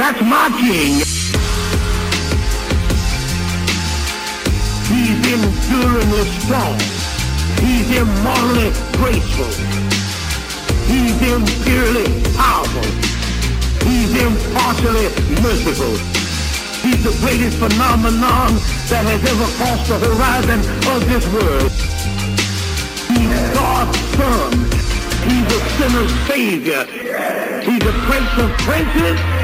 That's my king. He's enduringly strong. He's immortally graceful. He's imperially powerful. He's impartially merciful. He's the greatest phenomenon that has ever crossed the horizon of this world. He's God's son. He's a sinner's savior. He's the prince of princes.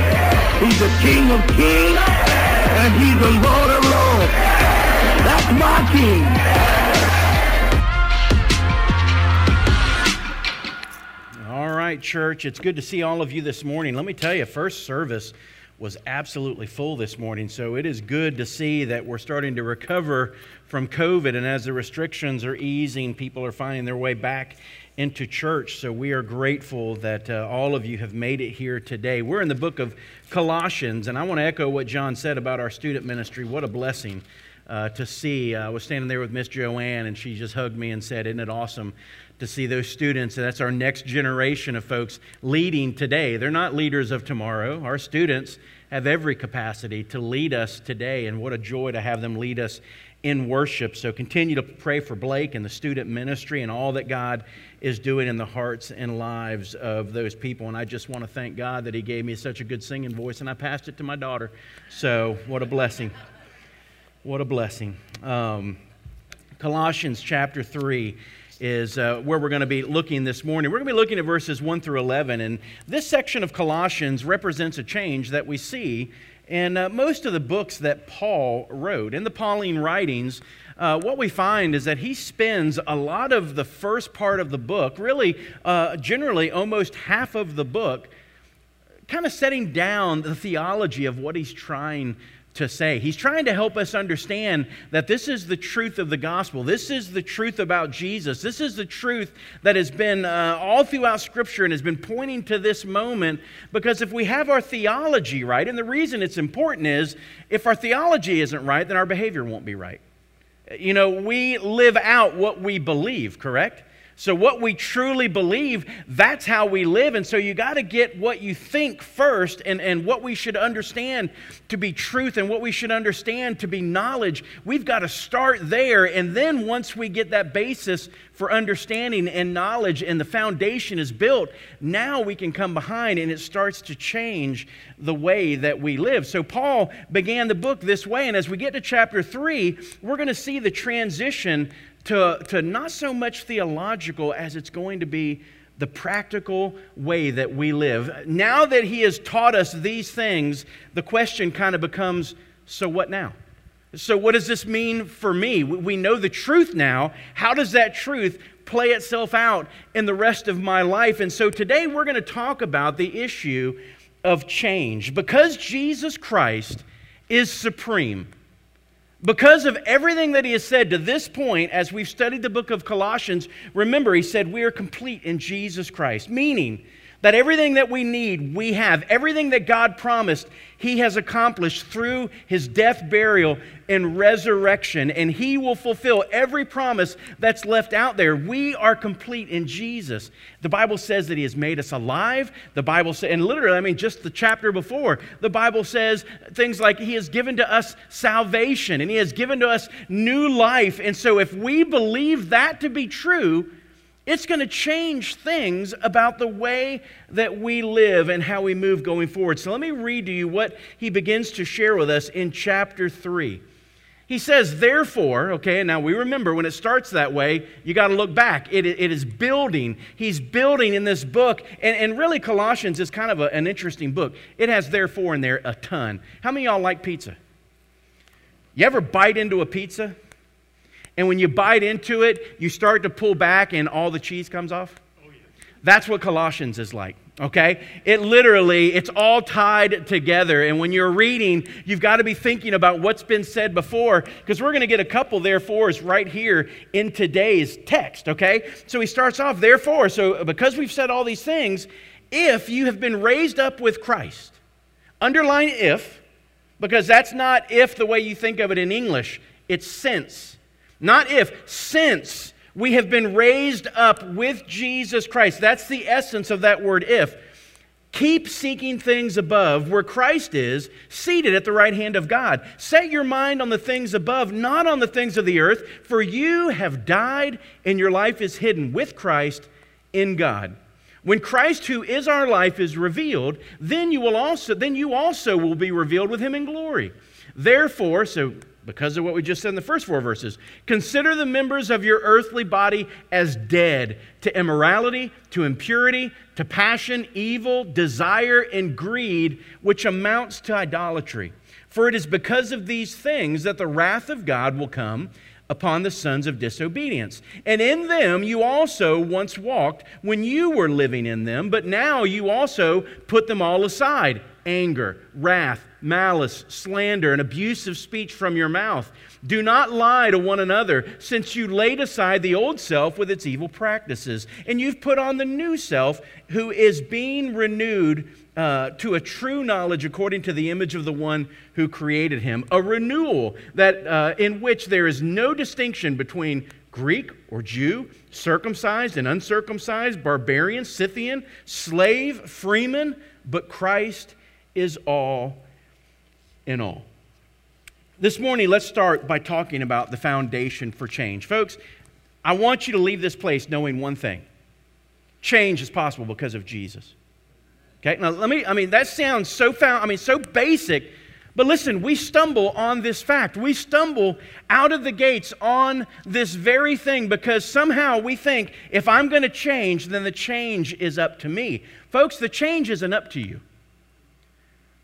He's the king of kings. And he's the lord of lords. That's my king. All right, church, it's good to see all of you this morning. Let me tell you, first service was absolutely full this morning, so it is good to see that we're starting to recover from COVID, and as the restrictions are easing, people are finding their way back into church. So we are grateful that uh, all of you have made it here today. We're in the book of Colossians, and I want to echo what John said about our student ministry. What a blessing uh, to see. I was standing there with Miss Joanne, and she just hugged me and said, Isn't it awesome to see those students? And that's our next generation of folks leading today. They're not leaders of tomorrow. Our students have every capacity to lead us today, and what a joy to have them lead us in worship. So continue to pray for Blake and the student ministry and all that God is doing in the hearts and lives of those people. And I just want to thank God that He gave me such a good singing voice, and I passed it to my daughter. So, what a blessing. What a blessing. Um, Colossians chapter 3 is uh, where we're going to be looking this morning. We're going to be looking at verses 1 through 11. And this section of Colossians represents a change that we see in uh, most of the books that Paul wrote. In the Pauline writings, uh, what we find is that he spends a lot of the first part of the book, really, uh, generally almost half of the book, kind of setting down the theology of what he's trying to say. He's trying to help us understand that this is the truth of the gospel. This is the truth about Jesus. This is the truth that has been uh, all throughout Scripture and has been pointing to this moment. Because if we have our theology right, and the reason it's important is if our theology isn't right, then our behavior won't be right. You know, we live out what we believe, correct? So, what we truly believe, that's how we live. And so, you got to get what you think first and, and what we should understand to be truth and what we should understand to be knowledge. We've got to start there. And then, once we get that basis for understanding and knowledge and the foundation is built, now we can come behind and it starts to change the way that we live. So, Paul began the book this way. And as we get to chapter three, we're going to see the transition to, to not so much theological as it's going to be the practical way that we live. Now that he has taught us these things, the question kind of becomes so what now? So, what does this mean for me? We know the truth now. How does that truth play itself out in the rest of my life? And so, today we're going to talk about the issue of change. Because Jesus Christ is supreme, because of everything that he has said to this point, as we've studied the book of Colossians, remember, he said, We are complete in Jesus Christ, meaning that everything that we need, we have. Everything that God promised, He has accomplished through His death, burial, and resurrection. And He will fulfill every promise that's left out there. We are complete in Jesus. The Bible says that He has made us alive. The Bible says, and literally, I mean, just the chapter before, the Bible says things like He has given to us salvation and He has given to us new life. And so, if we believe that to be true, it's going to change things about the way that we live and how we move going forward. So let me read to you what he begins to share with us in chapter 3. He says, therefore, okay, now we remember when it starts that way, you got to look back. It, it is building. He's building in this book. And, and really, Colossians is kind of a, an interesting book. It has therefore in there a ton. How many y'all like pizza? You ever bite into a pizza? And when you bite into it, you start to pull back and all the cheese comes off? That's what Colossians is like, okay? It literally, it's all tied together. And when you're reading, you've got to be thinking about what's been said before, because we're going to get a couple therefores right here in today's text, okay? So he starts off, therefore, so because we've said all these things, if you have been raised up with Christ, underline if, because that's not if the way you think of it in English, it's since. Not if, since we have been raised up with Jesus Christ. That's the essence of that word if. Keep seeking things above where Christ is, seated at the right hand of God. Set your mind on the things above, not on the things of the earth, for you have died and your life is hidden with Christ in God. When Christ who is our life is revealed, then you will also then you also will be revealed with him in glory. Therefore, so because of what we just said in the first four verses. Consider the members of your earthly body as dead to immorality, to impurity, to passion, evil, desire, and greed, which amounts to idolatry. For it is because of these things that the wrath of God will come upon the sons of disobedience. And in them you also once walked when you were living in them, but now you also put them all aside anger, wrath, malice, slander, and abusive speech from your mouth. Do not lie to one another, since you laid aside the old self with its evil practices, and you've put on the new self, who is being renewed uh, to a true knowledge according to the image of the one who created him. A renewal that, uh, in which there is no distinction between Greek or Jew, circumcised and uncircumcised, barbarian, Scythian, slave, freeman, but Christ is all in all. This morning, let's start by talking about the foundation for change. Folks, I want you to leave this place knowing one thing change is possible because of Jesus. Okay, now let me, I mean, that sounds so found, I mean, so basic, but listen, we stumble on this fact. We stumble out of the gates on this very thing because somehow we think if I'm going to change, then the change is up to me. Folks, the change isn't up to you.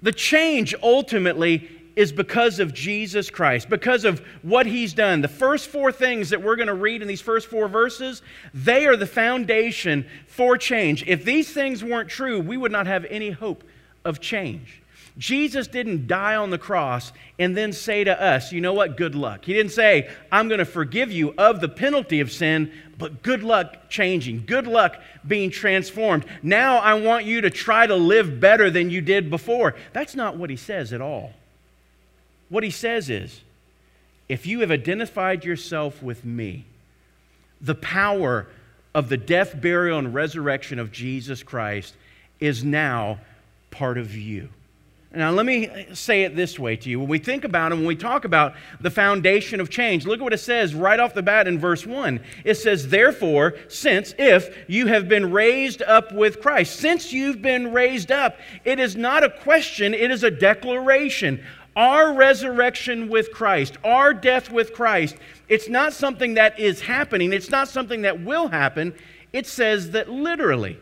The change ultimately is because of Jesus Christ, because of what he's done. The first four things that we're going to read in these first four verses, they are the foundation for change. If these things weren't true, we would not have any hope of change. Jesus didn't die on the cross and then say to us, you know what, good luck. He didn't say, I'm going to forgive you of the penalty of sin, but good luck changing. Good luck being transformed. Now I want you to try to live better than you did before. That's not what he says at all. What he says is, if you have identified yourself with me, the power of the death, burial, and resurrection of Jesus Christ is now part of you. Now, let me say it this way to you. When we think about it, when we talk about the foundation of change, look at what it says right off the bat in verse 1. It says, Therefore, since, if you have been raised up with Christ, since you've been raised up, it is not a question, it is a declaration. Our resurrection with Christ, our death with Christ, it's not something that is happening, it's not something that will happen. It says that literally,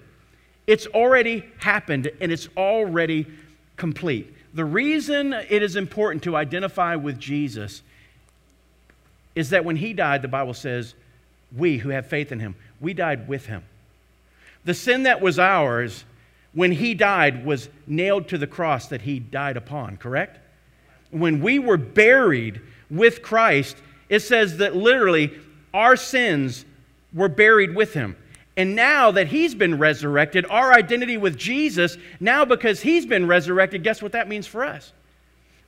it's already happened and it's already complete. The reason it is important to identify with Jesus is that when he died, the Bible says, we who have faith in him, we died with him. The sin that was ours when he died was nailed to the cross that he died upon, correct? When we were buried with Christ, it says that literally our sins were buried with him. And now that he's been resurrected, our identity with Jesus, now because he's been resurrected, guess what that means for us?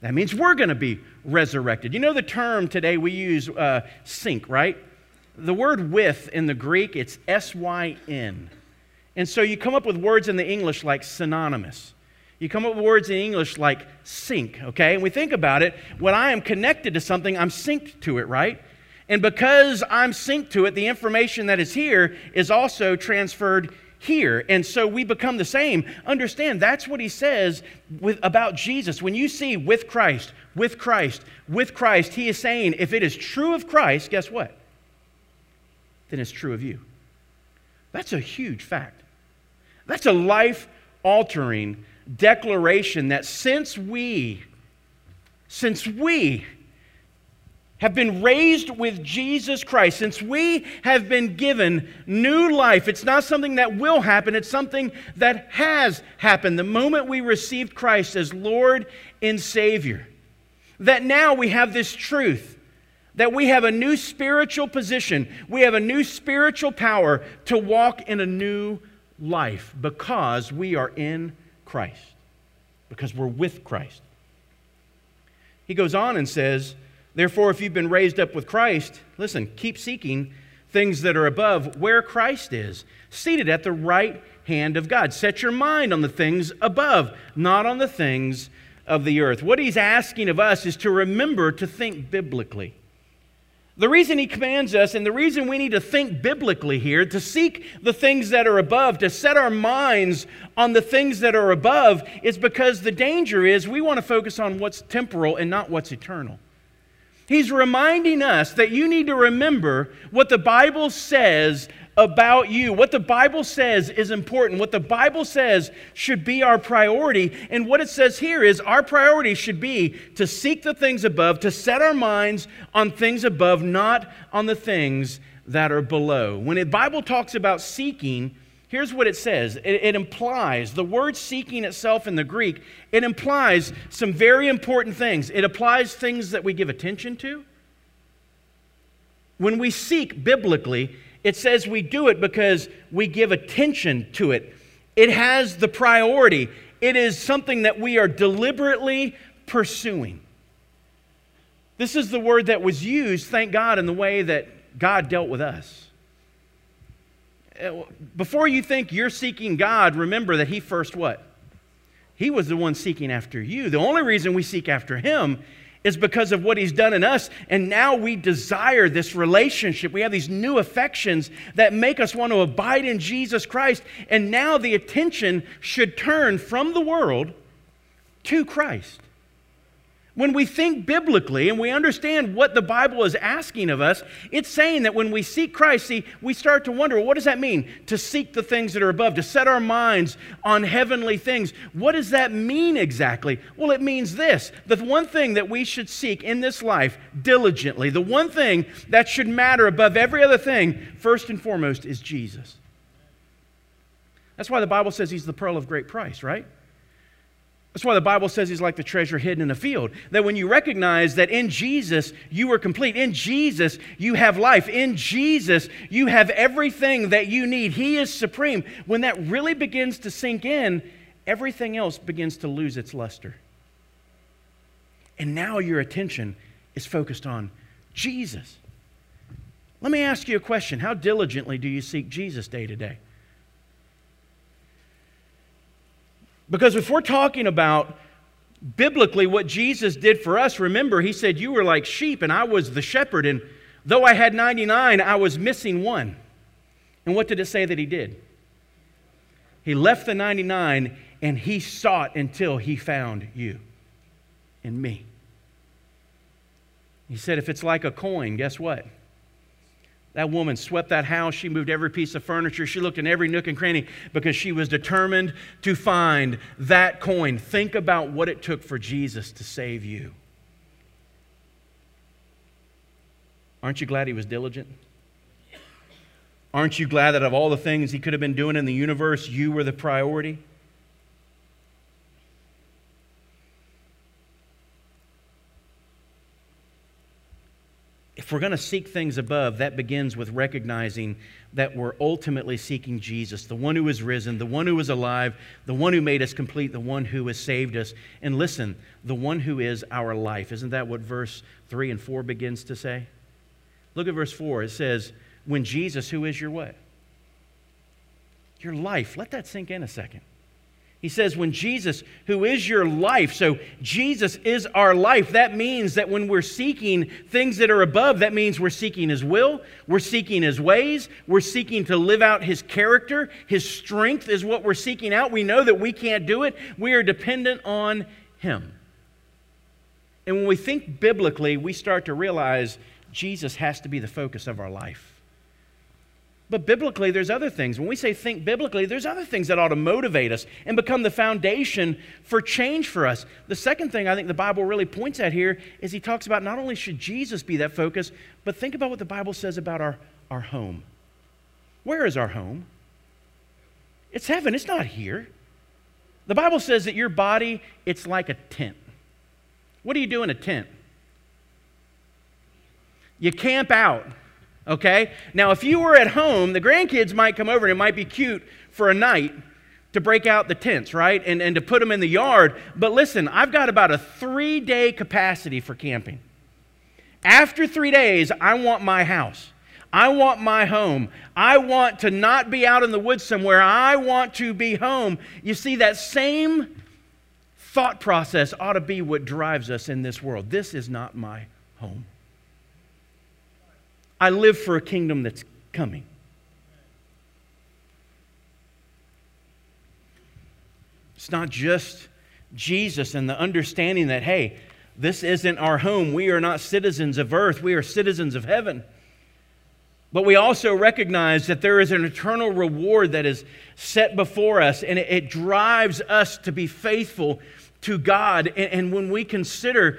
That means we're going to be resurrected. You know the term today we use, uh, sync, right? The word with in the Greek, it's S Y N. And so you come up with words in the English like synonymous. You come up with words in English like sync, okay? And we think about it, when I am connected to something, I'm synced to it, right? And because I'm synced to it, the information that is here is also transferred here. And so we become the same. Understand, that's what he says with, about Jesus. When you see with Christ, with Christ, with Christ, he is saying, if it is true of Christ, guess what? Then it's true of you. That's a huge fact. That's a life altering declaration that since we, since we, have been raised with Jesus Christ, since we have been given new life, it's not something that will happen, it's something that has happened the moment we received Christ as Lord and Savior. That now we have this truth that we have a new spiritual position, we have a new spiritual power to walk in a new life because we are in Christ, because we're with Christ. He goes on and says, Therefore, if you've been raised up with Christ, listen, keep seeking things that are above where Christ is, seated at the right hand of God. Set your mind on the things above, not on the things of the earth. What he's asking of us is to remember to think biblically. The reason he commands us and the reason we need to think biblically here, to seek the things that are above, to set our minds on the things that are above, is because the danger is we want to focus on what's temporal and not what's eternal. He's reminding us that you need to remember what the Bible says about you. What the Bible says is important. What the Bible says should be our priority. And what it says here is our priority should be to seek the things above, to set our minds on things above, not on the things that are below. When the Bible talks about seeking, here's what it says it, it, implies the word seeking itself in the greek it implies some very important things it applies things that we give attention to when we seek biblically it says we do it because we give attention to it. It has the priority, it is something that we are deliberately pursuing. This is the word that was used, thank God, in the way that God dealt with us. Before you think you're seeking God, remember that He first what? He was the one seeking after you. The only reason we seek after Him is because of what he's done in us. And now we desire this relationship. We have these new affections that make us want to abide in Jesus Christ. And now the attention should turn from the world to Christ. When we think biblically and we understand what the Bible is asking of us, it's saying that when we seek Christ, see, we start to wonder, well, what does that mean? To seek the things that are above, to set our minds on heavenly things. What does that mean exactly? Well, it means this the one thing that we should seek in this life diligently, the one thing that should matter above every other thing, first and foremost, is Jesus. That's why the Bible says he's the pearl of great price, right? That's why the Bible says he's like the treasure hidden in a field. That when you recognize that in Jesus you are complete, in Jesus you have life, in Jesus you have everything that you need, He is supreme. When that really begins to sink in, everything else begins to lose its luster. And now your attention is focused on Jesus. Let me ask you a question How diligently do you seek Jesus day to day? Because if we're talking about biblically what Jesus did for us, remember, he said, You were like sheep, and I was the shepherd, and though I had 99, I was missing one. And what did it say that he did? He left the 99 and he sought until he found you and me. He said, If it's like a coin, guess what? That woman swept that house. She moved every piece of furniture. She looked in every nook and cranny because she was determined to find that coin. Think about what it took for Jesus to save you. Aren't you glad he was diligent? Aren't you glad that of all the things he could have been doing in the universe, you were the priority? If we're going to seek things above, that begins with recognizing that we're ultimately seeking Jesus, the one who is risen, the one who is alive, the one who made us complete, the one who has saved us. And listen, the one who is our life. Isn't that what verse 3 and 4 begins to say? Look at verse 4. It says, When Jesus, who is your what? Your life. Let that sink in a second. He says, when Jesus, who is your life, so Jesus is our life, that means that when we're seeking things that are above, that means we're seeking His will, we're seeking His ways, we're seeking to live out His character, His strength is what we're seeking out. We know that we can't do it, we are dependent on Him. And when we think biblically, we start to realize Jesus has to be the focus of our life. But biblically, there's other things. When we say think biblically, there's other things that ought to motivate us and become the foundation for change for us. The second thing I think the Bible really points at here is he talks about not only should Jesus be that focus, but think about what the Bible says about our, our home. Where is our home? It's heaven, it's not here. The Bible says that your body, it's like a tent. What do you do in a tent? You camp out okay? Now, if you were at home, the grandkids might come over and it might be cute for a night to break out the tents, right? And, and to put them in the yard. But listen, I've got about a three day capacity for camping. After three days, I want my house. I want my home. I want to not be out in the woods somewhere. I want to be home. You see, that same thought process ought to be what drives us in this world. This is not my home. I live for a kingdom that's coming. It's not just Jesus and the understanding that, hey, this isn't our home. We are not citizens of earth, we are citizens of heaven. But we also recognize that there is an eternal reward that is set before us, and it, drives us to be faithful to God. And when we consider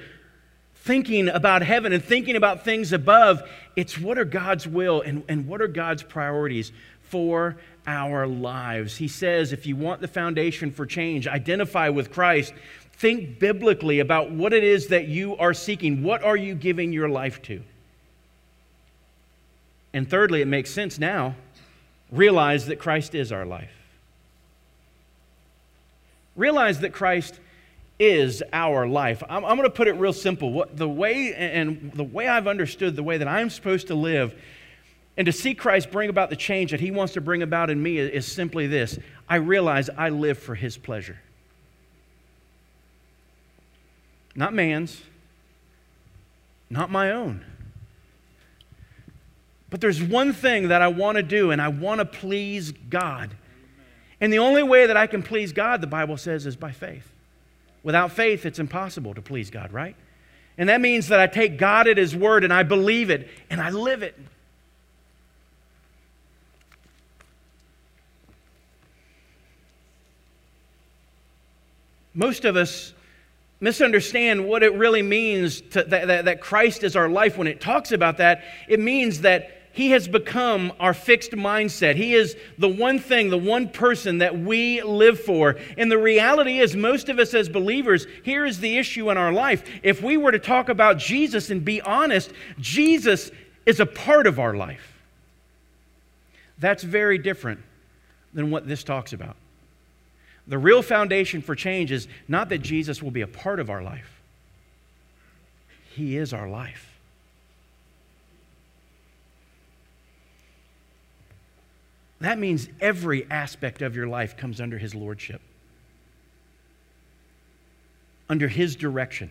thinking about heaven and thinking about things above, it's what are God's will and, and what are God's priorities for our lives. He says if you want the foundation for change, identify with Christ. Think biblically about what it is that you are seeking. What are you giving your life to? And thirdly, it makes sense now. Realize that Christ is our life. Realize that Christ is our life. I'm, I'm going to put it real simple. What, the way and the way I've understood the way that I'm supposed to live and to see Christ bring about the change that he wants to bring about in me is, is simply this I realize I live for his pleasure. Not man's, not my own. But there's one thing that I want to do, and I want to please God. And the only way that I can please God, the Bible says, is by faith. Without faith, it's impossible to please God, right? And that means that I take God at His word and I believe it and I live it. Most of us misunderstand what it really means to, that, that, that Christ is our life. When it talks about that, it means that He has become our fixed mindset. He is the one thing, the one person that we live for. And the reality is, most of us as believers, here is the issue in our life. If we were to talk about Jesus and be honest, Jesus is a part of our life. That's very different than what this talks about. The real foundation for change is not that Jesus will be a part of our life, He is our life. That means every aspect of your life comes under His Lordship, under His direction,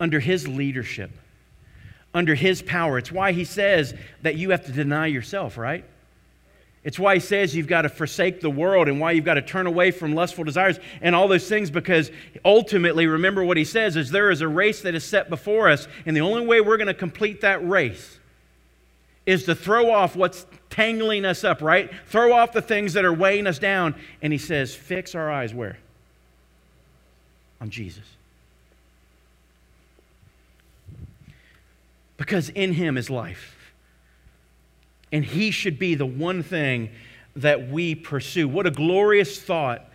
under His leadership, under His power. It's why He says that you have to deny yourself, right? It's why he says you've got to forsake the world and why you've got to turn away from lustful desires and all those things because ultimately, remember what he says is there is a race that is set before us, and the only way we're going to complete that race is to throw off what's tangling us up, right? Throw off the things that are weighing us down. And he says, fix our eyes where? On Jesus. Because in him is life. And He should be the one thing that we pursue. What a glorious thought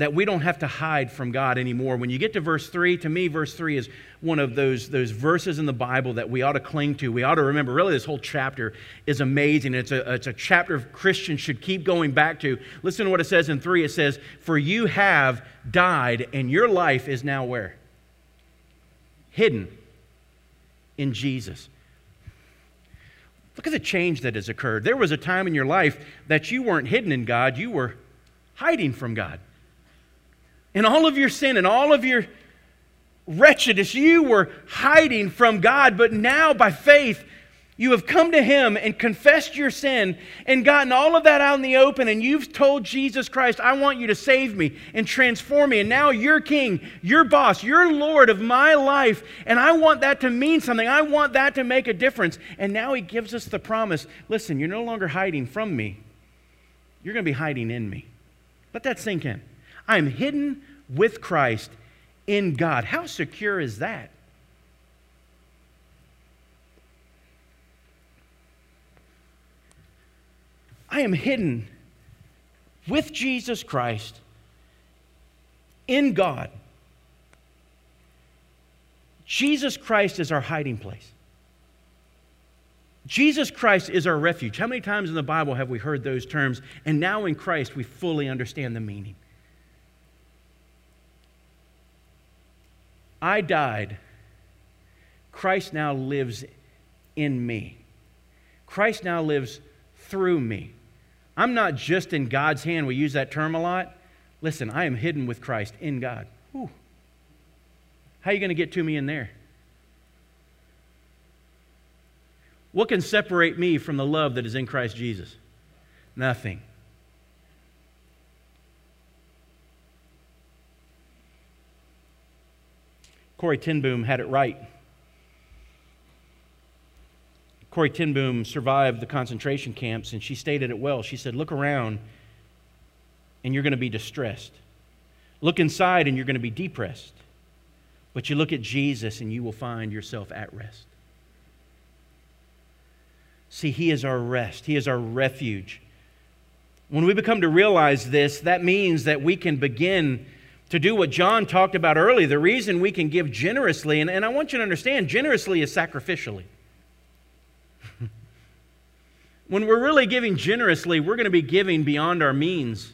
that we don't have to hide from God anymore. When you get to verse 3, to me, verse 3 is one of those, those verses in the Bible that we ought to cling to. We ought to remember, really, this whole chapter is amazing. It's a, it's a chapter Christians should keep going back to. Listen to what it says in 3. It says, For you have died, and your life is now where? Hidden in Jesus. Look at the change that has occurred. There was a time in your life that you weren't hidden in God, you were hiding from God. In all of your sin and all of your wretchedness, you were hiding from God, but now by faith, you have come to Him and confessed your sin and gotten all of that out in the open, and you've told Jesus Christ, I want you to save me and transform me. And now you're King, you're boss, you're Lord of my life, and I want that to mean something. I want that to make a difference. And now He gives us the promise listen, you're no longer hiding from me, you're going to be hiding in me. Let that sink in. I'm hidden with Christ in God. How secure is that? I am hidden with Jesus Christ in God. Jesus Christ is our hiding place. Jesus Christ is our refuge. How many times in the Bible have we heard those terms? And now in Christ, we fully understand the meaning. I died. Christ now lives in me. Christ now lives through me. I'm not just in God's hand. We use that term a lot. Listen, I am hidden with Christ in God. Whew. How are you going to get to me in there? What can separate me from the love that is in Christ Jesus? Nothing. Corrie ten Boom had it right. Corrie ten Boom survived the concentration camps, and she stated it well. She said, Look around, and you're going to be distressed. Look inside, and you're going to be depressed. But you look at Jesus, and you will find yourself at rest. See, He is our rest, He is our refuge. When we become to realize this, that means that we can begin to do what John talked about earlier. The reason we can give generously, and, and I want you to understand, generously is sacrificially. when we're really giving generously, we're going to be giving beyond our means.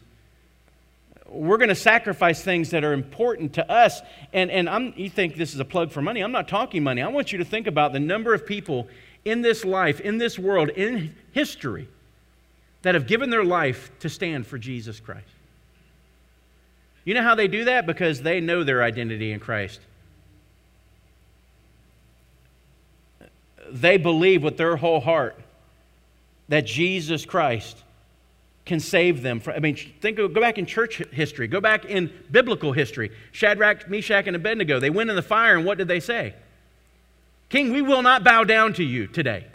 We're going to sacrifice things that are important to us. And, and I'm, you think this is a plug for money. I'm not talking money. I want you to think about the number of people in this life, in this world, in history, that have given their life to stand for Jesus Christ. You know how they do that? Because they know their identity in Christ. They believe with their whole heart that Jesus Christ can save them. From, I mean, think, of, go back in church history, go back in biblical history. Shadrach, Meshach, and Abednego, they went in the fire, and what did they say? King, we will not bow down to you today.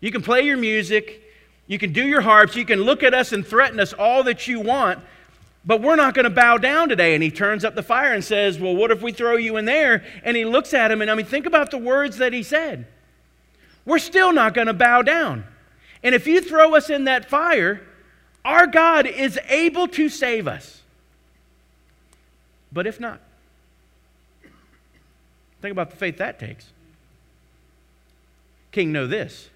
You can play your music, you can do your harps, you can look at us and threaten us all that you want, but we're not going to bow down today. And he turns up the fire and says, Well, what if we throw you in there? And he looks at him, and I mean, think about the words that he said. We're still not going to bow down. And if you throw us in that fire, our God is able to save us. But if not, think about the faith that takes. King, know this.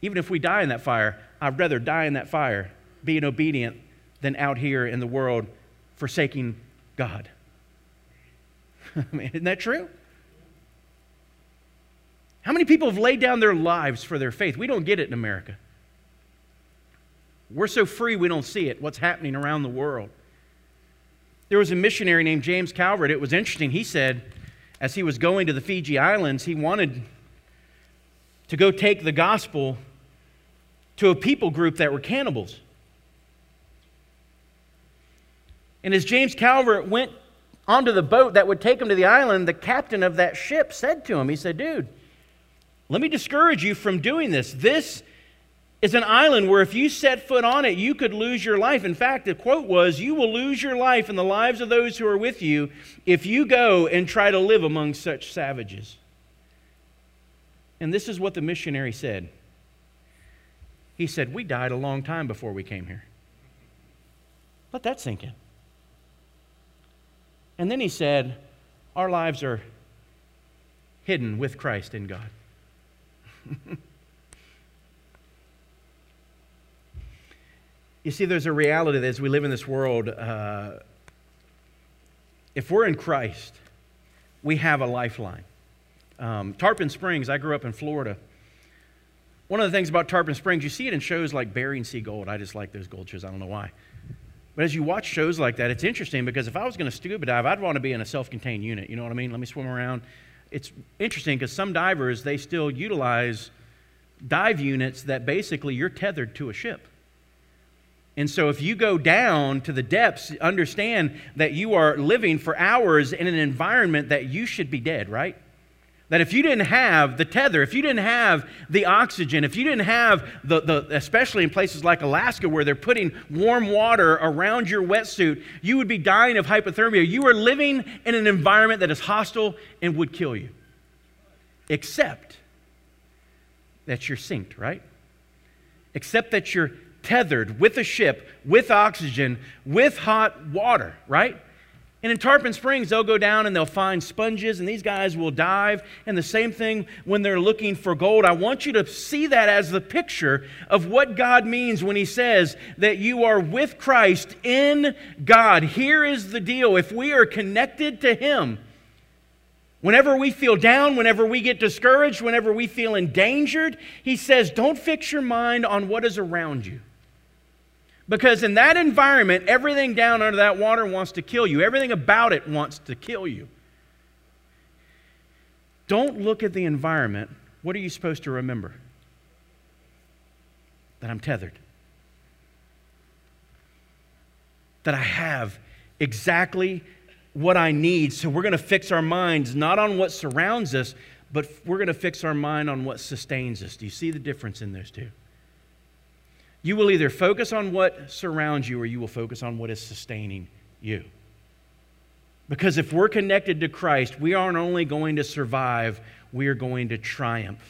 Even if we die in that fire, I'd rather die in that fire, being obedient, than out here in the world forsaking God. I mean, isn't that true? How many people have laid down their lives for their faith? We don't get it in America. We're so free we don't see it, what's happening around the world. There was a missionary named James Calvert. It was interesting. He said, as he was going to the Fiji Islands, he wanted to go take the gospel to a people group that were cannibals. And as James Calvert went onto the boat that would take him to the island, the captain of that ship said to him, He said, Dude, let me discourage you from doing this. This is an island where if you set foot on it, you could lose your life. In fact, the quote was, You will lose your life and the lives of those who are with you if you go and try to live among such savages. And this is what the missionary said. He said, We died a long time before we came here. Let that sink in. And then he said, Our lives are hidden with Christ in God. you see, there's a reality that as we live in this world, uh, if we're in Christ, we have a lifeline. Um, Tarpon Springs, I grew up in Florida. One of the things about Tarpon Springs, you see it in shows like Bering Sea Gold. I just like those gold shows. I don't know why. But as you watch shows like that, it's interesting because if I was going to scuba dive, I'd want to be in a self contained unit. You know what I mean? Let me swim around. It's interesting because some divers, they still utilize dive units that basically you're tethered to a ship. And so if you go down to the depths, understand that you are living for hours in an environment that you should be dead, right? That if you didn't have the tether, if you didn't have the oxygen, if you didn't have the, the, especially in places like Alaska where they're putting warm water around your wetsuit, you would be dying of hypothermia. You are living in an environment that is hostile and would kill you. Except that you're synced, right? Except that you're tethered with a ship, with oxygen, with hot water, right? And in Tarpon Springs, they'll go down and they'll find sponges, and these guys will dive. And the same thing when they're looking for gold. I want you to see that as the picture of what God means when He says that you are with Christ in God. Here is the deal if we are connected to Him, Whenever we feel down, whenever we get discouraged, whenever we feel endangered, he says, don't fix your mind on what is around you. Because in that environment, everything down under that water wants to kill you, everything about it wants to kill you. Don't look at the environment. What are you supposed to remember? That I'm tethered. That I have exactly what I need. So we're going to fix our minds not on what surrounds us, but we're going to fix our mind on what sustains us. Do you see the difference in those two? You will either focus on what surrounds you or you will focus on what is sustaining you. Because if we're connected to Christ, we aren't only going to survive, we are going to triumph.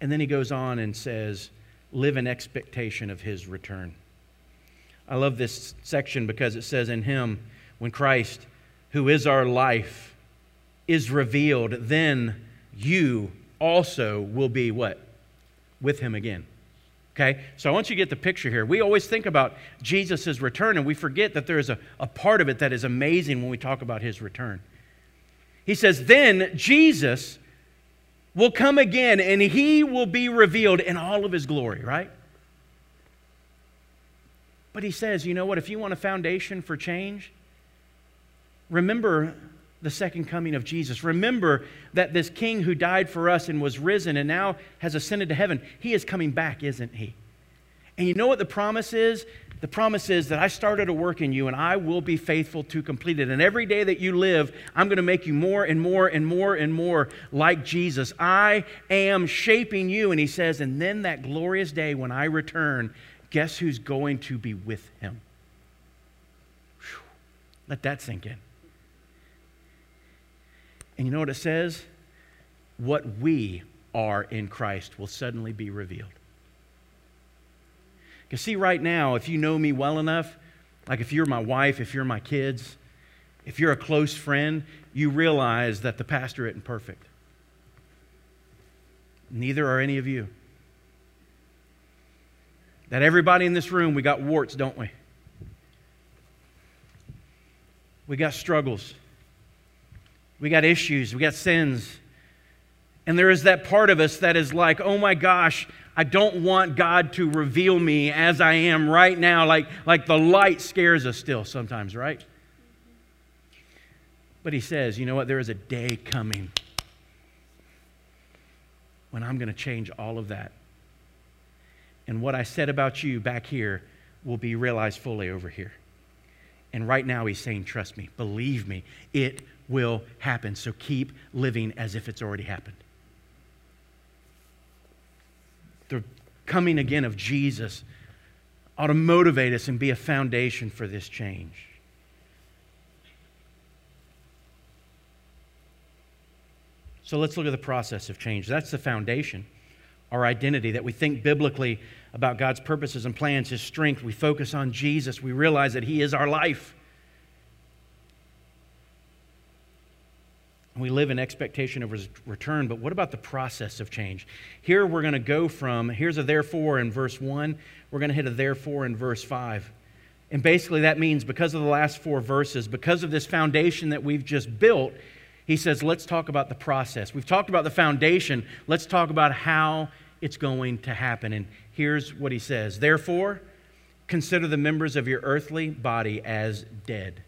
And then he goes on and says, live in expectation of his return. I love this section because it says, In him, when Christ, who is our life, is revealed, then you also will be what? With him again. Okay? So I want you to get the picture here. We always think about Jesus' return, and we forget that there is a, a part of it that is amazing when we talk about his return. He says, Then Jesus will come again, and he will be revealed in all of his glory, right? But he says, you know what? If you want a foundation for change, remember the second coming of Jesus. Remember that this king who died for us and was risen and now has ascended to heaven, he is coming back, isn't he? And you know what the promise is? The promise is that I started a work in you and I will be faithful to complete it. And every day that you live, I'm going to make you more and more and more and more like Jesus. I am shaping you. And he says, and then that glorious day when I return, guess who's going to be with him? Whew. Let that sink in. And you know what it says? What we are in Christ will suddenly be revealed. You see, right now, if you know me well enough, like if you're my wife, if you're my kids, if you're a close friend, you realize that the pastor isn't perfect. Neither are any of you. That everybody in this room, we got warts, don't we? We got struggles. We got issues. We got sins. And there is that part of us that is like, oh my gosh, I don't want God to reveal me as I am right now. Like, like the light scares us still sometimes, right? But he says, you know what? There is a day coming when I'm going to change all of that and what I said about you back here will be realized fully over here. And right now, he's saying, Trust me, believe me, it will happen. So keep living as if it's already happened. The coming again of Jesus ought to motivate us and be a foundation for this change. So let's look at the process of change. That's the foundation our identity, that we think biblically about God's purposes and plans, His strength. We focus on Jesus. We realize that He is our life. We live in expectation of His return, but what about the process of change? Here we're going to go from, here's a therefore in verse 1, we're going to hit a therefore in verse 5. And basically, that means because of the last four verses, because of this foundation that we've just built, he says, let's talk about the process. We've talked about the foundation. Let's talk about how it's going to happen. And here's what he says Therefore, consider the members of your earthly body as dead.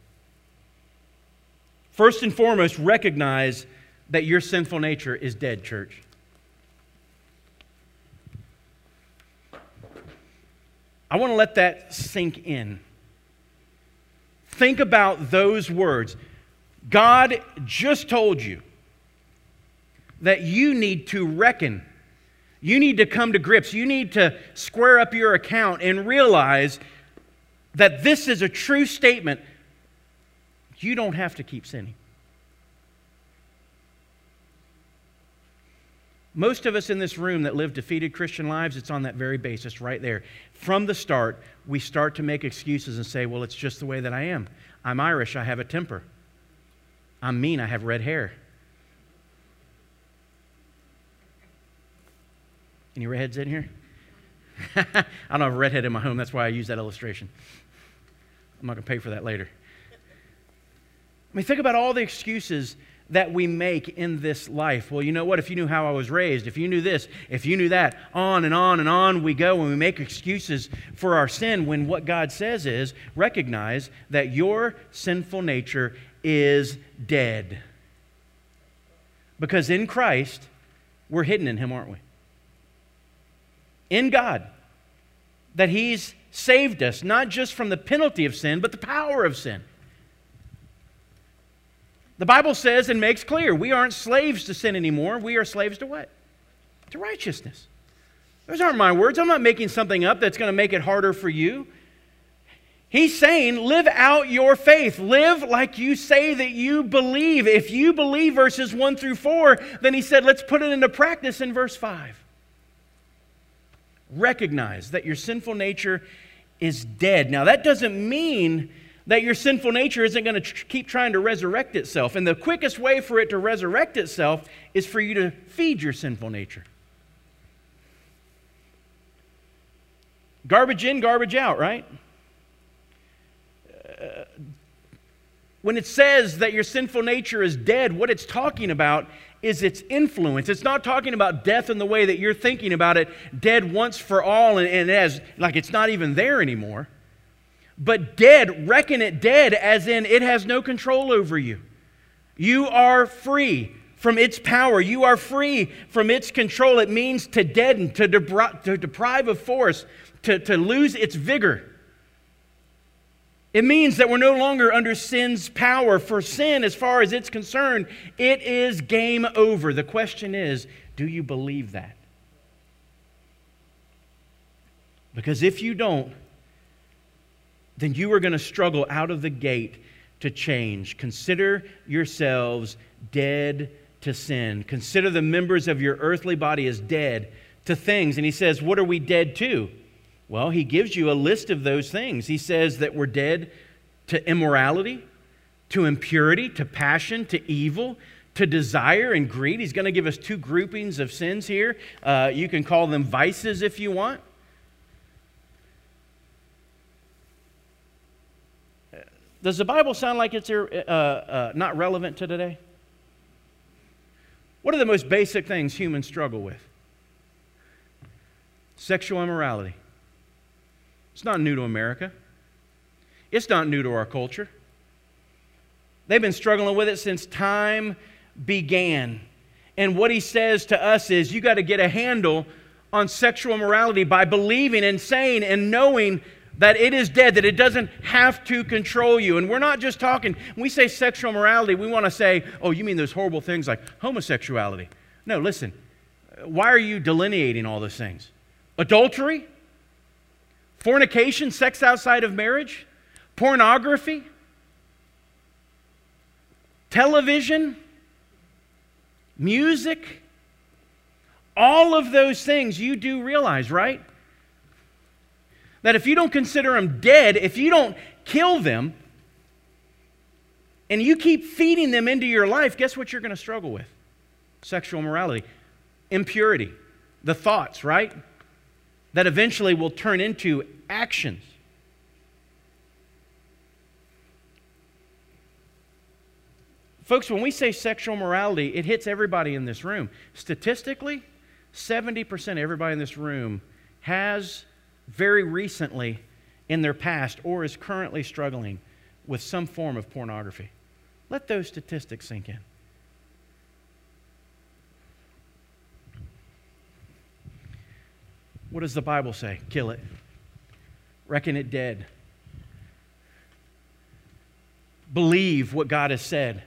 First and foremost, recognize that your sinful nature is dead, church. I want to let that sink in. Think about those words. God just told you that you need to reckon you need to come to grips. You need to square up your account and realize that this is a true statement. You don't have to keep sinning. Most of us in this room that live defeated Christian lives, it's on that very basis right there. From the start, we start to make excuses and say, well, it's just the way that I am. I'm Irish, I have a temper. I'm mean, I have red hair. Any redheads in here? I don't have a redhead in my home. That's why I use that illustration. I'm not going to pay for that later. I mean, think about all the excuses that we make in this life. Well, you know what? If you knew how I was raised, if you knew this, if you knew that, on and on and on we go and we make excuses for our sin when what God says is recognize that your sinful nature is dead. Because in Christ, we're hidden in Him, aren't we? In God. That He's saved us, not just from the penalty of sin, but the power of sin. The Bible says and makes clear we aren't slaves to sin anymore. We are slaves to what? To righteousness. Those aren't my words. I'm not making something up that's going to make it harder for you. He's saying, live out your faith. Live like you say that you believe. If you believe verses 1 through 4, then he said, let's put it into practice in verse 5. Recognize that your sinful nature is dead. Now, that doesn't mean that your sinful nature isn't going to tr- keep trying to resurrect itself. And the quickest way for it to resurrect itself is for you to feed your sinful nature. Garbage in, garbage out, right? Uh, when it says that your sinful nature is dead, what it's talking about is its influence. It's not talking about death in the way that you're thinking about it, dead once for all, and, and as like it's not even there anymore. But dead, reckon it dead as in it has no control over you. You are free from its power. You are free from its control. It means to deaden, to, debri- to deprive of force, to, to lose its vigor. It means that we're no longer under sin's power. For sin, as far as it's concerned, it is game over. The question is do you believe that? Because if you don't, then you are going to struggle out of the gate to change. Consider yourselves dead to sin. Consider the members of your earthly body as dead to things. And he says, What are we dead to? Well, he gives you a list of those things. He says that we're dead to immorality, to impurity, to passion, to evil, to desire and greed. He's going to give us two groupings of sins here. Uh, you can call them vices if you want. Does the Bible sound like it's uh, uh, not relevant to today? What are the most basic things humans struggle with? Sexual immorality. It's not new to America. It's not new to our culture. They've been struggling with it since time began. And what he says to us is you got to get a handle on sexual immorality by believing and saying and knowing that it is dead, that it doesn't have to control you. And we're not just talking, when we say sexual morality, we want to say, oh, you mean those horrible things like homosexuality. No, listen, why are you delineating all those things? Adultery? Fornication, sex outside of marriage? Pornography? Television? Music? All of those things you do realize, right? That if you don't consider them dead, if you don't kill them, and you keep feeding them into your life, guess what you're going to struggle with? Sexual morality, impurity, the thoughts, right? That eventually will turn into actions. Folks, when we say sexual morality, it hits everybody in this room. Statistically, 70% of everybody in this room has very recently in their past or is currently struggling with some form of pornography. Let those statistics sink in. What does the Bible say? Kill it. Reckon it dead. Believe what God has said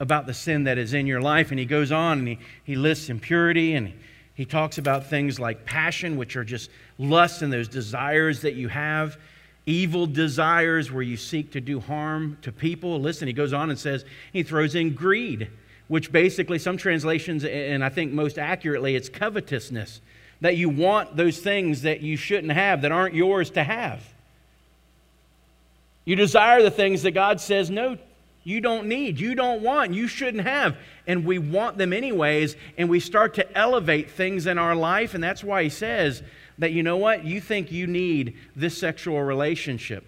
about the sin that is in your life. And he goes on and he, he lists impurity and he talks about things like passion, which are just lust and those desires that you have, evil desires where you seek to do harm to people. Listen, he goes on and says, he throws in greed, which basically, some translations, and I think most accurately, it's covetousness, that you want those things that you shouldn't have, that aren't yours to have. You desire the things that God says no you don't need, you don't want, you shouldn't have. And we want them anyways, and we start to elevate things in our life. And that's why he says that, you know what, you think you need this sexual relationship.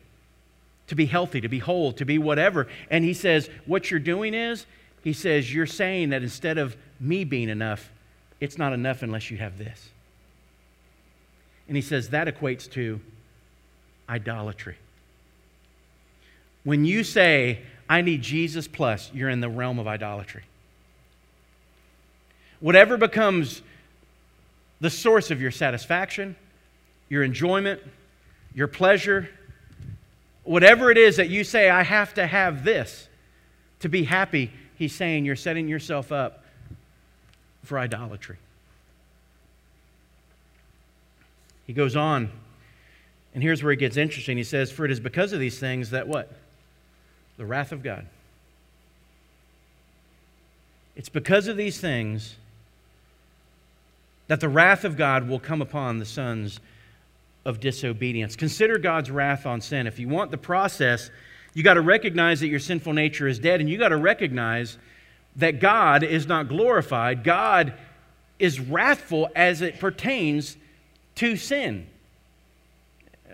to be healthy, to be whole, to be whatever. And he says, What you're doing is, he says, You're saying that instead of me being enough, it's not enough unless you have this. And he says that equates to idolatry. When you say, I need Jesus plus, you're in the realm of idolatry. Whatever becomes the source of your satisfaction, your enjoyment, your pleasure, whatever it is that you say, I have to have this to be happy, he's saying you're setting yourself up for idolatry. He goes on, and here's where it gets interesting. He says, For it is because of these things that what? The wrath of God. It's because of these things that the wrath of God will come upon the sons of disobedience. Consider God's wrath on sin. If you want the process, you got to recognize that your sinful nature is dead, and you got to recognize that God is not glorified. God is wrathful as it pertains to sin.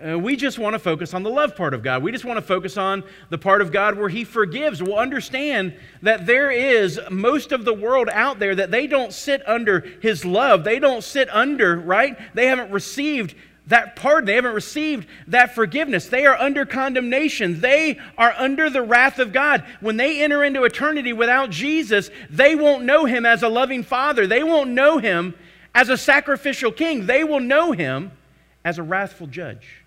Uh, we just want to focus on the love part of God. We just want to focus on the part of God where He forgives. We'll understand that there is most of the world out there that they don't sit under His love. They don't sit under, right? They haven't received that pardon. They haven't received that forgiveness. They are under condemnation. They are under the wrath of God. When they enter into eternity without Jesus, they won't know Him as a loving Father. They won't know Him as a sacrificial King. They will know Him as a wrathful judge.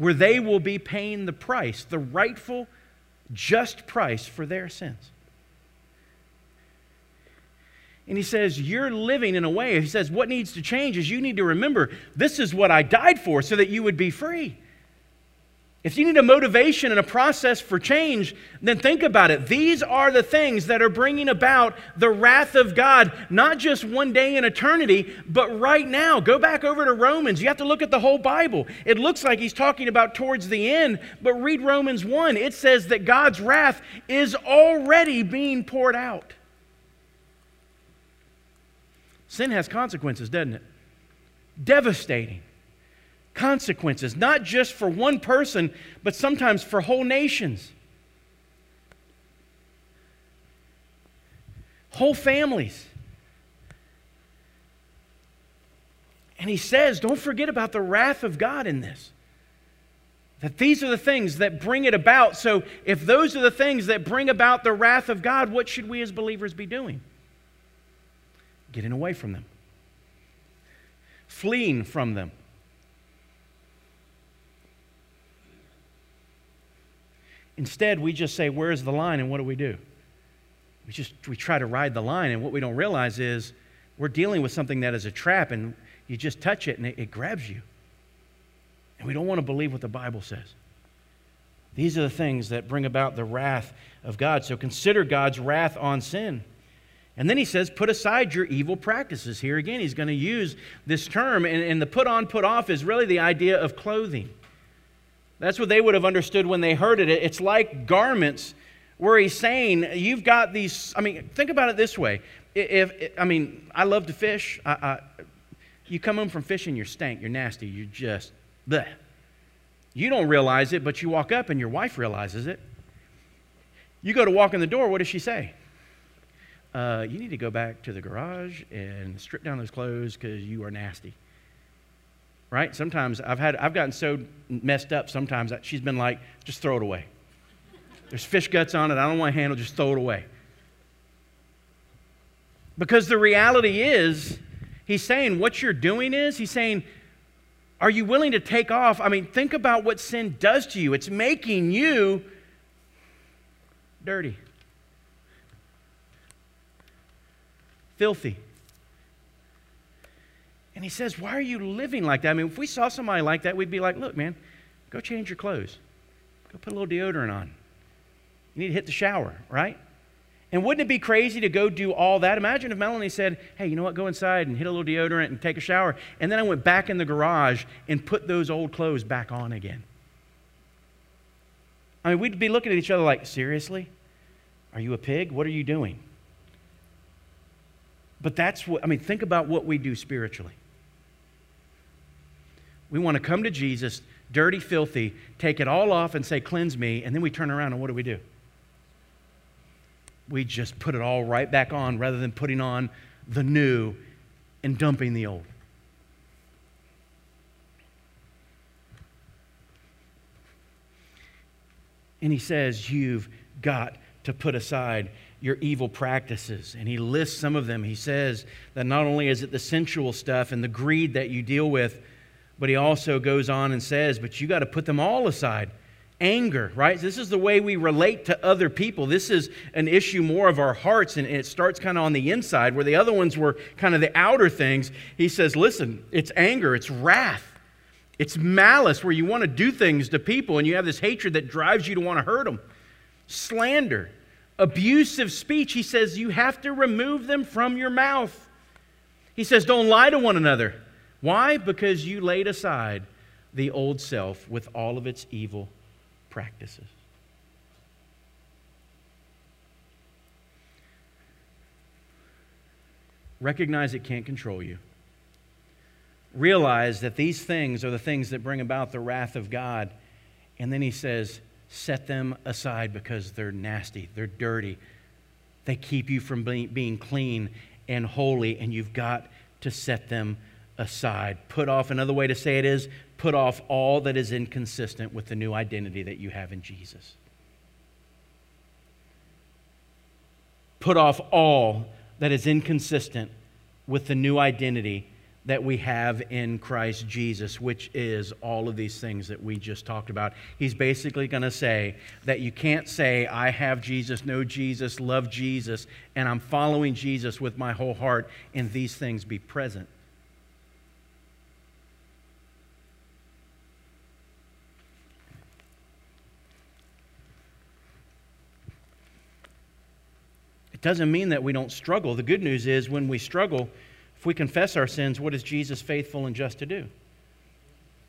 Where they will be paying the price, the rightful, just price for their sins. And he says, You're living in a way. He says, What needs to change is you need to remember this is what I died for so that you would be free. If you need a motivation and a process for change, then think about it. These are the things that are bringing about the wrath of God, not just one day in eternity, but right now. Go back over to Romans. You have to look at the whole Bible. It looks like he's talking about towards the end, but read Romans 1. It says that God's wrath is already being poured out. Sin has consequences, doesn't it? Devastating consequences, not just for one person, but sometimes for whole nations, whole families. And he says, don't forget about the wrath of God in this. That these are the things that bring it about. So, if those are the things that bring about the wrath of God, what should we as believers be doing? Getting away from them, fleeing from them. Instead, we just say, Where's the line? And what do we do? We just we try to ride the line, and what we don't realize is we're dealing with something that is a trap, and you just touch it and it, it grabs you. And we don't want to believe what the Bible says. These are the things that bring about the wrath of God. So consider God's wrath on sin. And then he says, put aside your evil practices. Here again, he's going to use this term, and, and the put on, put off is really the idea of clothing. That's what they would have understood when they heard it. It's like garments, where he's saying, You've got these. I mean, think about it this way. If, if I mean, I love to fish. I, I, you come home from fishing, you're stank, you're nasty, you're just, bleh. You don't realize it, but you walk up and your wife realizes it. You go to walk in the door, what does she say? Uh, you need to go back to the garage and strip down those clothes because you are nasty right? Sometimes I've had I've gotten so messed up sometimes that she's been like, just throw it away. There's fish guts on it. I don't want to handle, just throw it away. Because the reality is, he's saying what you're doing is, he's saying, are you willing to take off? I mean, think about what sin does to you. It's making you dirty, filthy. And he says, Why are you living like that? I mean, if we saw somebody like that, we'd be like, Look, man, go change your clothes. Go put a little deodorant on. You need to hit the shower, right? And wouldn't it be crazy to go do all that? Imagine if Melanie said, Hey, you know what? Go inside and hit a little deodorant and take a shower. And then I went back in the garage and put those old clothes back on again. I mean, we'd be looking at each other like, Seriously? Are you a pig? What are you doing? But that's what, I mean, think about what we do spiritually. We want to come to Jesus, dirty, filthy, take it all off and say, Cleanse me. And then we turn around and what do we do? We just put it all right back on rather than putting on the new and dumping the old. And he says, You've got to put aside your evil practices. And he lists some of them. He says that not only is it the sensual stuff and the greed that you deal with, but he also goes on and says, But you got to put them all aside. Anger, right? This is the way we relate to other people. This is an issue more of our hearts, and it starts kind of on the inside, where the other ones were kind of the outer things. He says, Listen, it's anger, it's wrath. It's malice where you want to do things to people and you have this hatred that drives you to want to hurt them. Slander, abusive speech. He says you have to remove them from your mouth. He says don't lie to one another. Why? Because you laid aside the old self with all of its evil practices. Recognize it can't control you realize that these things are the things that bring about the wrath of God. And then he says, set them aside because they're nasty, they're dirty. They keep you from being clean and holy, and you've got to set them aside. Put off, another way to say it is, put off all that is inconsistent with the new identity that you have in Jesus. Put off all that is inconsistent with the new identity that we have in Christ Jesus, which is all of these things that we just talked about. He's basically going to say that you can't say, I have Jesus, know Jesus, love Jesus, and I'm following Jesus with my whole heart, and these things be present. It doesn't mean that we don't struggle. The good news is when we struggle, if we confess our sins, what is Jesus faithful and just to do?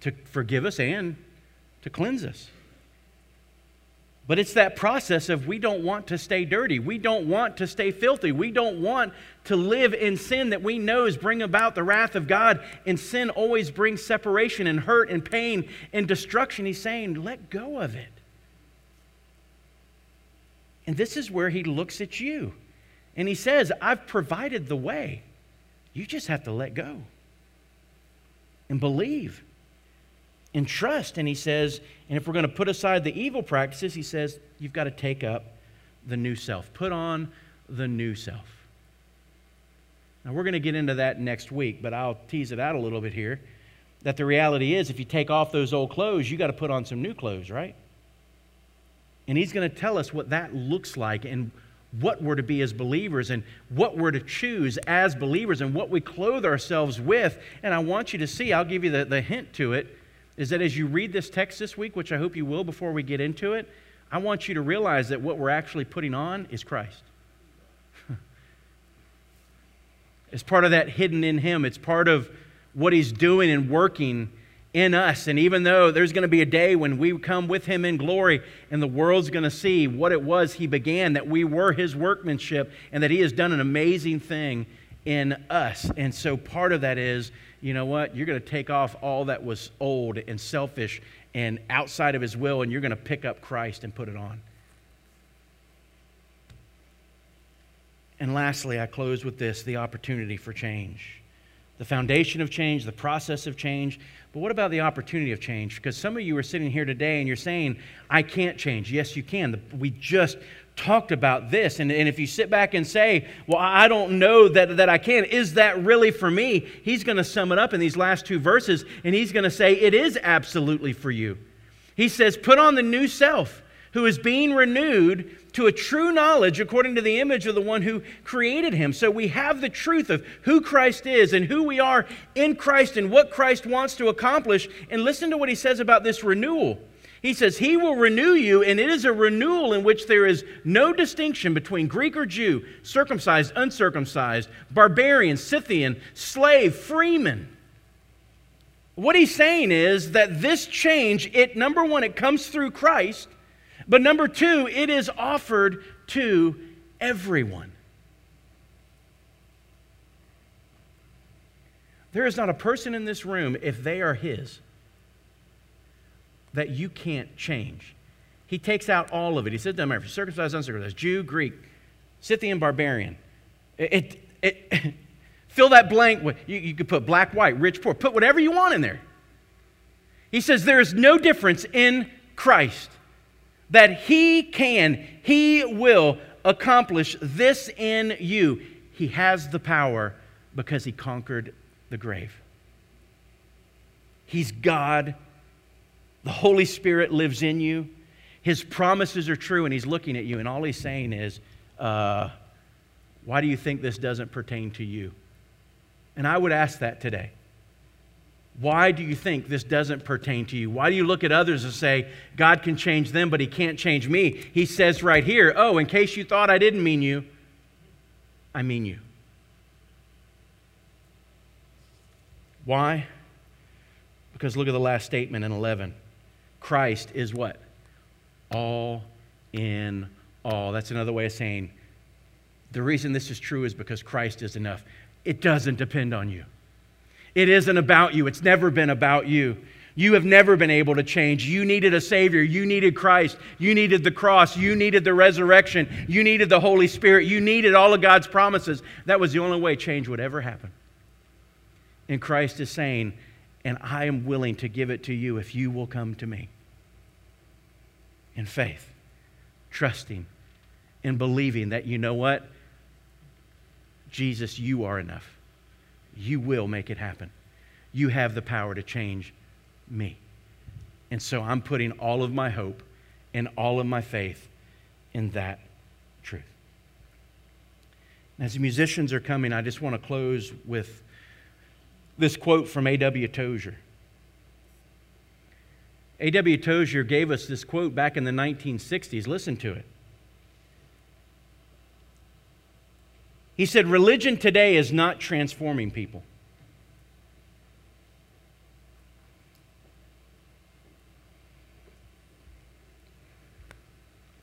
To forgive us and to cleanse us. But it's that process of we don't want to stay dirty. We don't want to stay filthy. We don't want to live in sin that we know is bring about the wrath of God. And sin always brings separation and hurt and pain and destruction. He's saying, let go of it. And this is where he looks at you. And he says, I've provided the way. You just have to let go and believe and trust. And he says, and if we're going to put aside the evil practices, he says, you've got to take up the new self. Put on the new self. Now, we're going to get into that next week, but I'll tease it out a little bit here. That the reality is, if you take off those old clothes, you got to put on some new clothes, right? And he's going to tell us what that looks like and what we're to be as believers and what we're to choose as believers and what we clothe ourselves with. And I want you to see, I'll give you the, the hint to it, is that as you read this text this week, which I hope you will before we get into it, I want you to realize that what we're actually putting on is Christ. it's part of that hidden in Him, it's part of what He's doing and working in us. And even though there's going to be a day when we come with him in glory and the world's going to see what it was he began, that we were his workmanship and that he has done an amazing thing in us. And so part of that is, you know what? You're going to take off all that was old and selfish and outside of his will, and you're going to pick up Christ and put it on. And lastly, I close with this the opportunity for change the foundation of change, the process of change. But what about the opportunity of change? Because some of you are sitting here today and you're saying, I can't change. Yes, you can. We just talked about this. And, and if you sit back and say, Well, I don't know that, that I can, is that really for me? He's going to sum it up in these last two verses and he's going to say, It is absolutely for you. He says, Put on the new self who is being renewed to a true knowledge according to the image of the one who created him. So we have the truth of who Christ is and who we are in Christ and what Christ wants to accomplish. And listen to what he says about this renewal. He says, He will renew you, and it is a renewal in which there is no distinction between Greek or Jew, circumcised, uncircumcised, barbarian, Scythian, slave, freeman. What he's saying is that this change, it number one, it comes through Christ. But number two, it is offered to everyone. There is not a person in this room, if they are His, that you can't change. He takes out all of it. He said, doesn't matter if you're circumcised, uncircumcised, Jew, Greek, Scythian, barbarian. It, it, it fill that blank. With, you, you could put black, white, rich, poor. Put whatever you want in there. He says there is no difference in Christ. That He can, He will accomplish this in you. He has the power because He conquered the grave. He's God. The Holy Spirit lives in you. His promises are true, and He's looking at you, and all He's saying is, uh, Why do you think this doesn't pertain to you? And I would ask that today. Why do you think this doesn't pertain to you? Why do you look at others and say, God can change them, but He can't change me? He says right here, Oh, in case you thought I didn't mean you, I mean you. Why? Because look at the last statement in 11. Christ is what? All in all. That's another way of saying the reason this is true is because Christ is enough. It doesn't depend on you. It isn't about you. It's never been about you. You have never been able to change. You needed a Savior. You needed Christ. You needed the cross. You needed the resurrection. You needed the Holy Spirit. You needed all of God's promises. That was the only way change would ever happen. And Christ is saying, and I am willing to give it to you if you will come to me in faith, trusting, and believing that you know what? Jesus, you are enough. You will make it happen. You have the power to change me. And so I'm putting all of my hope and all of my faith in that truth. As the musicians are coming, I just want to close with this quote from A.W. Tozer. A.W. Tozer gave us this quote back in the 1960s. Listen to it. He said, Religion today is not transforming people.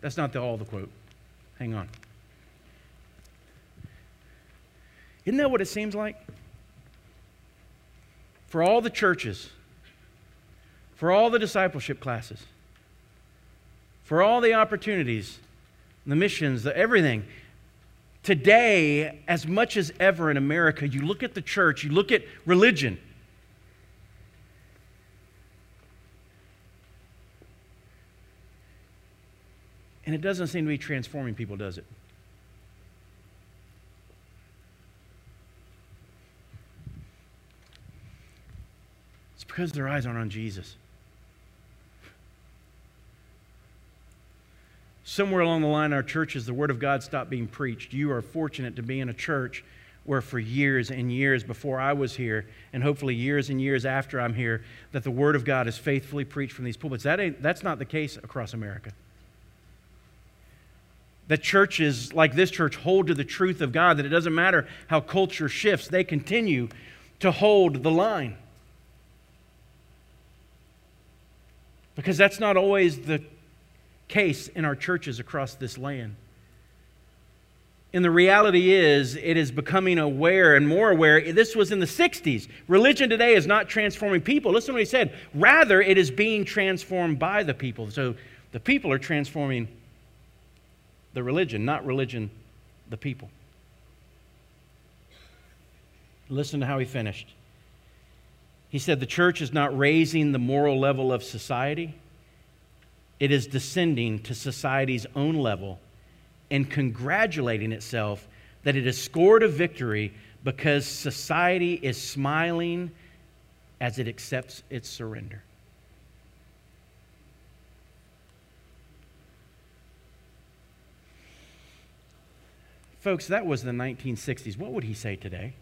That's not the, all the quote. Hang on. Isn't that what it seems like? For all the churches, for all the discipleship classes, for all the opportunities, the missions, the everything, Today, as much as ever in America, you look at the church, you look at religion, and it doesn't seem to be transforming people, does it? It's because their eyes aren't on Jesus. Somewhere along the line our churches, the Word of God stopped being preached. You are fortunate to be in a church where for years and years before I was here, and hopefully years and years after I'm here, that the Word of God is faithfully preached from these pulpits. That ain't, that's not the case across America. That churches like this church hold to the truth of God, that it doesn't matter how culture shifts, they continue to hold the line. Because that's not always the case in our churches across this land. And the reality is, it is becoming aware and more aware. This was in the 60s. Religion today is not transforming people. Listen to what he said. Rather, it is being transformed by the people. So the people are transforming the religion, not religion, the people. Listen to how he finished. He said, The church is not raising the moral level of society it is descending to society's own level and congratulating itself that it has scored a victory because society is smiling as it accepts its surrender. Folks, that was the 1960s. What would he say today?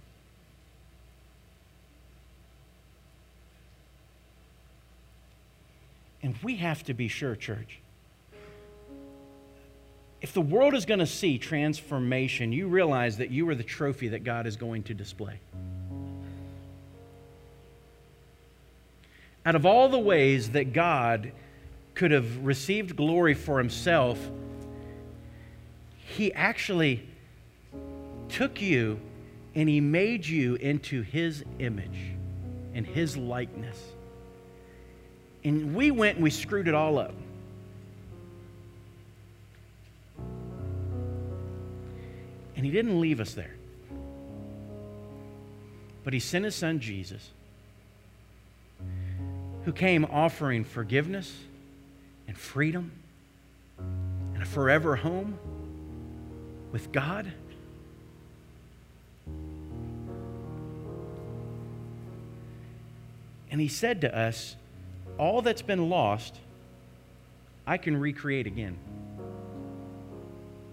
And we have to be sure, church. If the world is going to see transformation, you realize that you are the trophy that God is going to display. Out of all the ways that God could have received glory for himself, he actually took you and he made you into his image and his likeness. And we went and we screwed it all up. And He didn't leave us there. But He sent His Son Jesus, who came offering forgiveness and freedom and a forever home with God. And he said to us, All that's been lost, I can recreate again.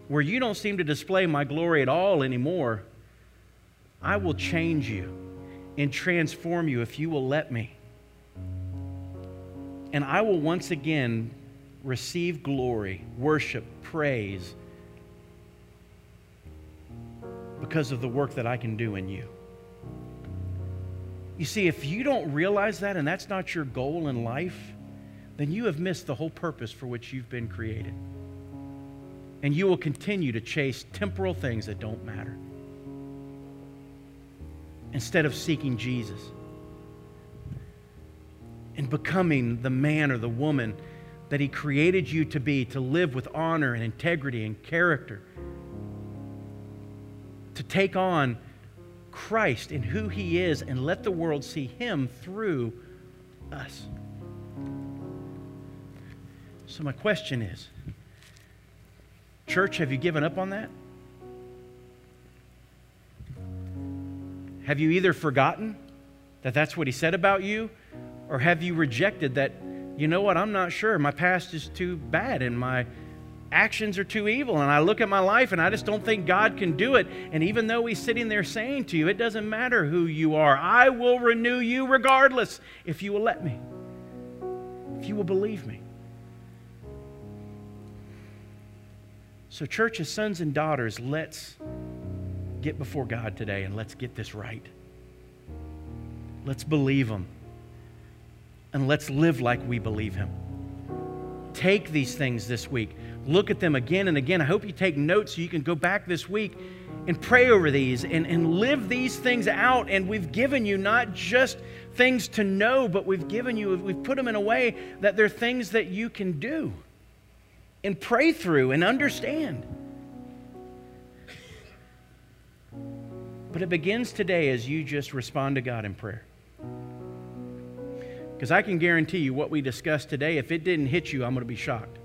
Where you don't seem to display my glory at all anymore, I will change you and transform you if you will let me. And I will once again receive glory, worship, praise because of the work that I can do in you. You see, if you don't realize that and that's not your goal in life, then you have missed the whole purpose for which you've been created. And you will continue to chase temporal things that don't matter instead of seeking Jesus and becoming the man or the woman that He created you to be, to live with honor and integrity and character, to take on Christ and who He is and let the world see Him through us. So, my question is Church, have you given up on that? Have you either forgotten that that's what He said about you, or have you rejected that, you know what, I'm not sure. My past is too bad and my actions are too evil. And I look at my life and I just don't think God can do it. And even though He's sitting there saying to you, it doesn't matter who you are, I will renew you regardless if you will let me, if you will believe me. So, church, as sons and daughters, let's get before God today and let's get this right. Let's believe Him and let's live like we believe Him. Take these things this week. Look at them again and again. I hope you take notes so you can go back this week and pray over these and, and live these things out. And we've given you not just things to know, but we've given you, we've put them in a way that they're things that you can do and pray through and understand. But it begins today as you just respond to God in prayer. Because I can guarantee you what we discussed today, if it didn't hit you, I'm going to be shocked.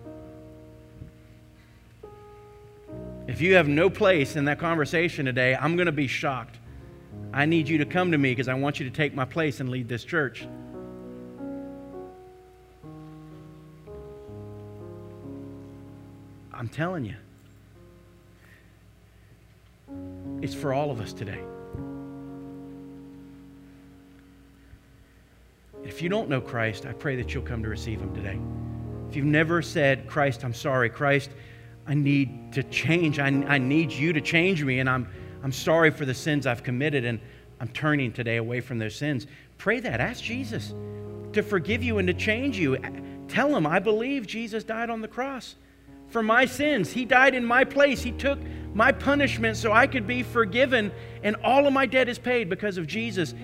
If you have no place in that conversation today, I'm going to be shocked. I need you to come to me because I want you to take my place and lead this church. I'm telling you, it's for all of us today. If you don't know Christ, I pray that you'll come to receive him today. If you've never said, Christ, I'm sorry, Christ, I need to change. I, I need you to change me, and I'm, I'm sorry for the sins I've committed, and I'm turning today away from those sins. Pray that. Ask Jesus to forgive you and to change you. Tell him, I believe Jesus died on the cross for my sins. He died in my place. He took my punishment so I could be forgiven, and all of my debt is paid because of Jesus.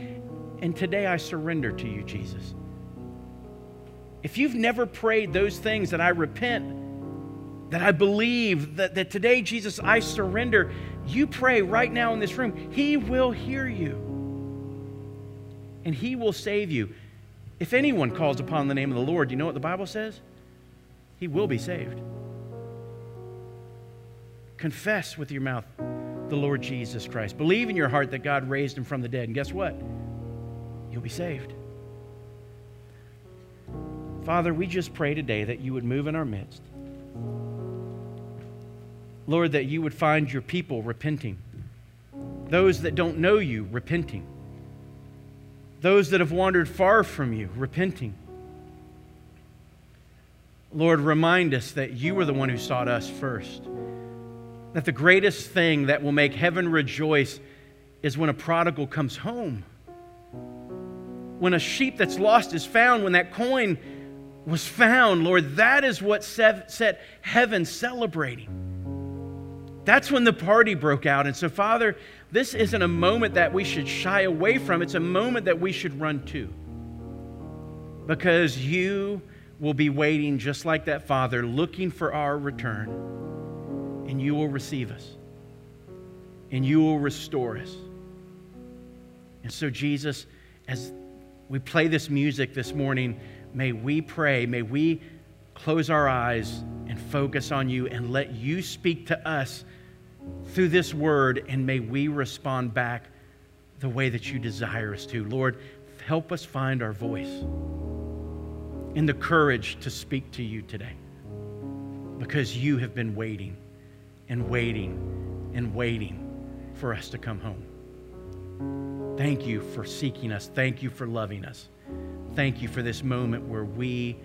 And today I surrender to you, Jesus. If you've never prayed those things that I repent, that I believe, that, that today, Jesus, I surrender, you pray right now in this room. He will hear you and He will save you. If anyone calls upon the name of the Lord, you know what the Bible says? He will be saved. Confess with your mouth the Lord Jesus Christ. Believe in your heart that God raised him from the dead. And guess what? You'll be saved. Father, we just pray today that you would move in our midst. Lord, that you would find your people repenting. Those that don't know you, repenting. Those that have wandered far from you, repenting. Lord, remind us that you were the one who sought us first. That the greatest thing that will make heaven rejoice is when a prodigal comes home. When a sheep that's lost is found, when that coin was found, Lord, that is what set heaven celebrating. That's when the party broke out. And so, Father, this isn't a moment that we should shy away from, it's a moment that we should run to. because you will be waiting just like that father, looking for our return, and you will receive us, and you will restore us. And so, Jesus, as we play this music this morning, may we pray, may we close our eyes and focus on you and let you speak to us through this word, and may we respond back the way that you desire us to. Lord, help us find our voice and the courage to speak to you today because you have been waiting and waiting and waiting for us to come home. Thank you for seeking us. Thank you for loving us. Thank you for this moment where we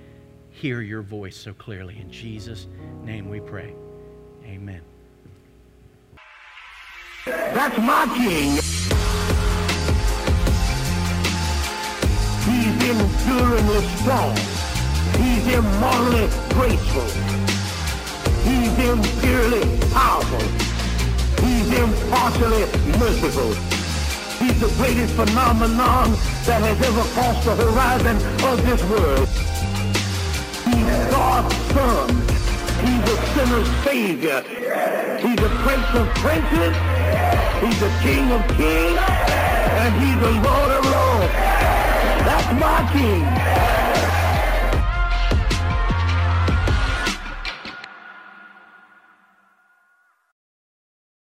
hear your voice so clearly. In Jesus' name we pray. Amen. That's my king. He's enduringly strong. He's immortally graceful. He's imperially powerful. He's impartially merciful. He's the greatest phenomenon that has ever crossed the horizon of this world. He's God's son. He's a sinner's savior. He's a prince of princes. He's the king of kings. And he's the lord of lords. That's my king.